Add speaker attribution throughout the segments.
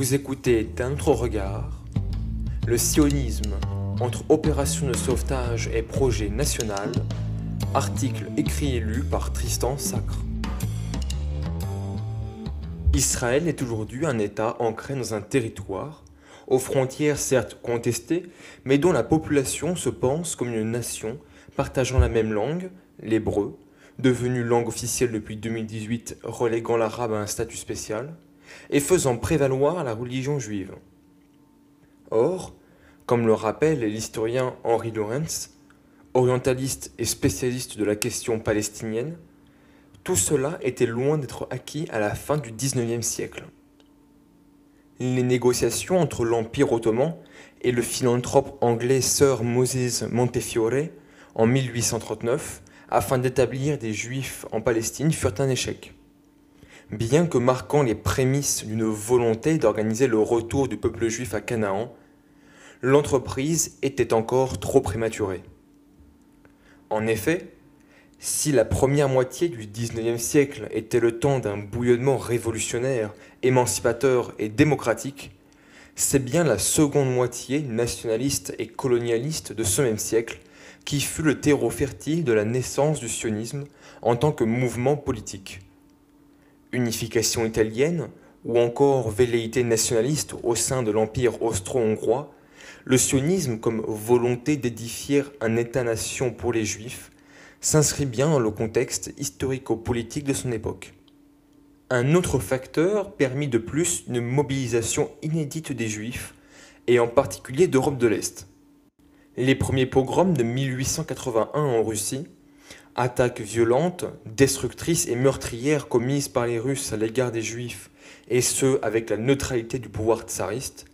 Speaker 1: Vous écoutez d'un autre regard le sionisme entre opération de sauvetage et projet national, article écrit et lu par Tristan Sacre. Israël est aujourd'hui un État ancré dans un territoire, aux frontières certes contestées, mais dont la population se pense comme une nation partageant la même langue, l'hébreu, devenu langue officielle depuis 2018, reléguant l'arabe à un statut spécial, et faisant prévaloir la religion juive. Or, comme le rappelle l'historien Henri Lorenz, orientaliste et spécialiste de la question palestinienne, tout cela était loin d'être acquis à la fin du XIXe siècle. Les négociations entre l'Empire ottoman et le philanthrope anglais Sir Moses Montefiore en 1839 afin d'établir des juifs en Palestine furent un échec. Bien que marquant les prémices d'une volonté d'organiser le retour du peuple juif à Canaan, l'entreprise était encore trop prématurée. En effet, si la première moitié du XIXe siècle était le temps d'un bouillonnement révolutionnaire, émancipateur et démocratique, c'est bien la seconde moitié nationaliste et colonialiste de ce même siècle qui fut le terreau fertile de la naissance du sionisme en tant que mouvement politique unification italienne ou encore velléité nationaliste au sein de l'Empire austro-hongrois, le sionisme comme volonté d'édifier un État-nation pour les Juifs s'inscrit bien dans le contexte historico-politique de son époque. Un autre facteur permit de plus une mobilisation inédite des Juifs, et en particulier d'Europe de l'Est. Les premiers pogroms de 1881 en Russie attaques violentes, destructrices et meurtrières commises par les Russes à l'égard des Juifs, et ce avec la neutralité du pouvoir tsariste,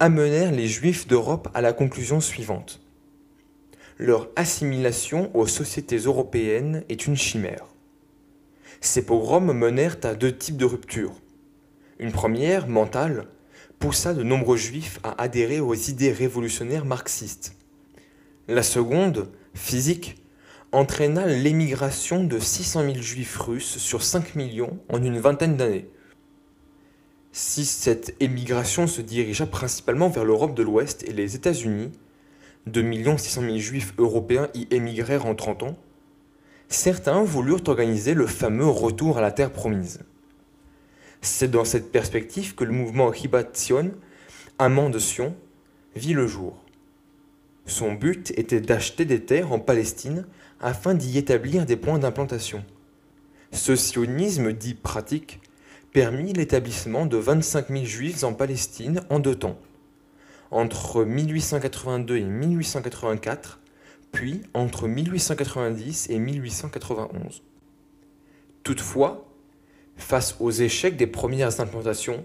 Speaker 1: amenèrent les Juifs d'Europe à la conclusion suivante. Leur assimilation aux sociétés européennes est une chimère. Ces pogroms menèrent à deux types de ruptures. Une première, mentale, poussa de nombreux juifs à adhérer aux idées révolutionnaires marxistes. La seconde, physique, entraîna l'émigration de 600 000 juifs russes sur 5 millions en une vingtaine d'années. Si cette émigration se dirigea principalement vers l'Europe de l'Ouest et les États-Unis, 2 600 000 juifs européens y émigrèrent en 30 ans, certains voulurent organiser le fameux retour à la terre promise. C'est dans cette perspective que le mouvement Hibat Sion, amant de Sion, vit le jour. Son but était d'acheter des terres en Palestine afin d'y établir des points d'implantation. Ce sionisme dit pratique permit l'établissement de 25 000 juifs en Palestine en deux temps, entre 1882 et 1884, puis entre 1890 et 1891. Toutefois, face aux échecs des premières implantations,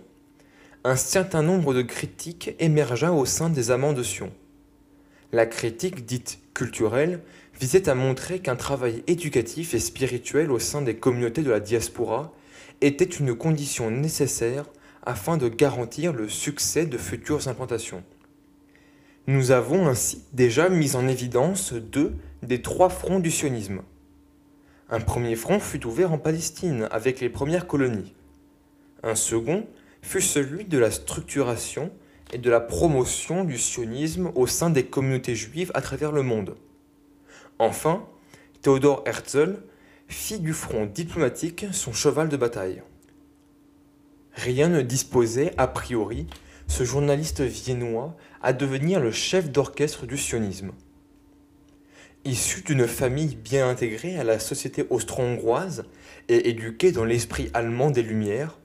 Speaker 1: un certain nombre de critiques émergea au sein des amants de Sion. La critique dite culturelle visait à montrer qu'un travail éducatif et spirituel au sein des communautés de la diaspora était une condition nécessaire afin de garantir le succès de futures implantations. Nous avons ainsi déjà mis en évidence deux des trois fronts du sionisme. Un premier front fut ouvert en Palestine avec les premières colonies. Un second fut celui de la structuration et de la promotion du sionisme au sein des communautés juives à travers le monde. Enfin, Théodore Herzl fit du front diplomatique son cheval de bataille. Rien ne disposait, a priori, ce journaliste viennois à devenir le chef d'orchestre du sionisme. Issu d'une famille bien intégrée à la société austro-hongroise et éduqué dans l'esprit allemand des Lumières,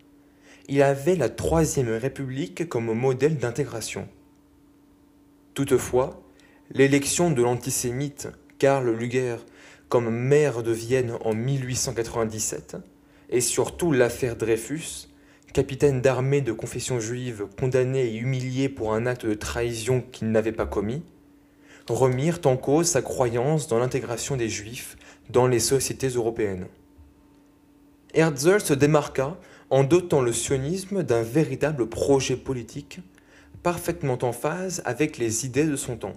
Speaker 1: il avait la Troisième République comme modèle d'intégration. Toutefois, l'élection de l'antisémite Karl Luger comme maire de Vienne en 1897, et surtout l'affaire Dreyfus, capitaine d'armée de confession juive condamné et humilié pour un acte de trahison qu'il n'avait pas commis, remirent en cause sa croyance dans l'intégration des juifs dans les sociétés européennes. Herzl se démarqua en dotant le sionisme d'un véritable projet politique parfaitement en phase avec les idées de son temps.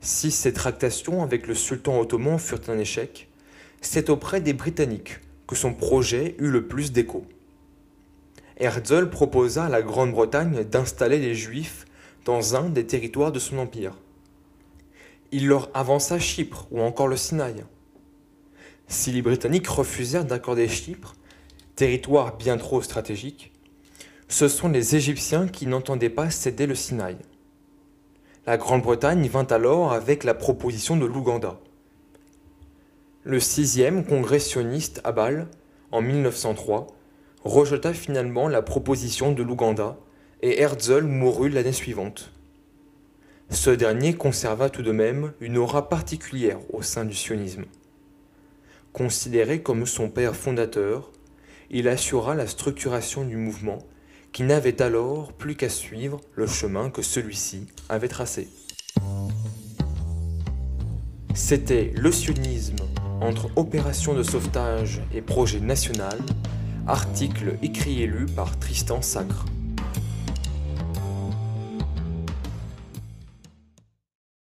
Speaker 1: Si ces tractations avec le sultan ottoman furent un échec, c'est auprès des Britanniques que son projet eut le plus d'écho. Herzl proposa à la Grande-Bretagne d'installer les Juifs dans un des territoires de son empire. Il leur avança Chypre ou encore le Sinaï. Si les Britanniques refusèrent d'accorder Chypre, territoire bien trop stratégique, ce sont les Égyptiens qui n'entendaient pas céder le Sinaï. La Grande-Bretagne vint alors avec la proposition de l'Ouganda. Le sixième congrès sioniste à Bâle, en 1903, rejeta finalement la proposition de l'Ouganda et Herzl mourut l'année suivante. Ce dernier conserva tout de même une aura particulière au sein du sionisme. Considéré comme son père fondateur, il assura la structuration du mouvement qui n'avait alors plus qu'à suivre le chemin que celui-ci avait tracé. C'était le sionisme entre opération de sauvetage et projet national, article écrit et lu par Tristan Sacre.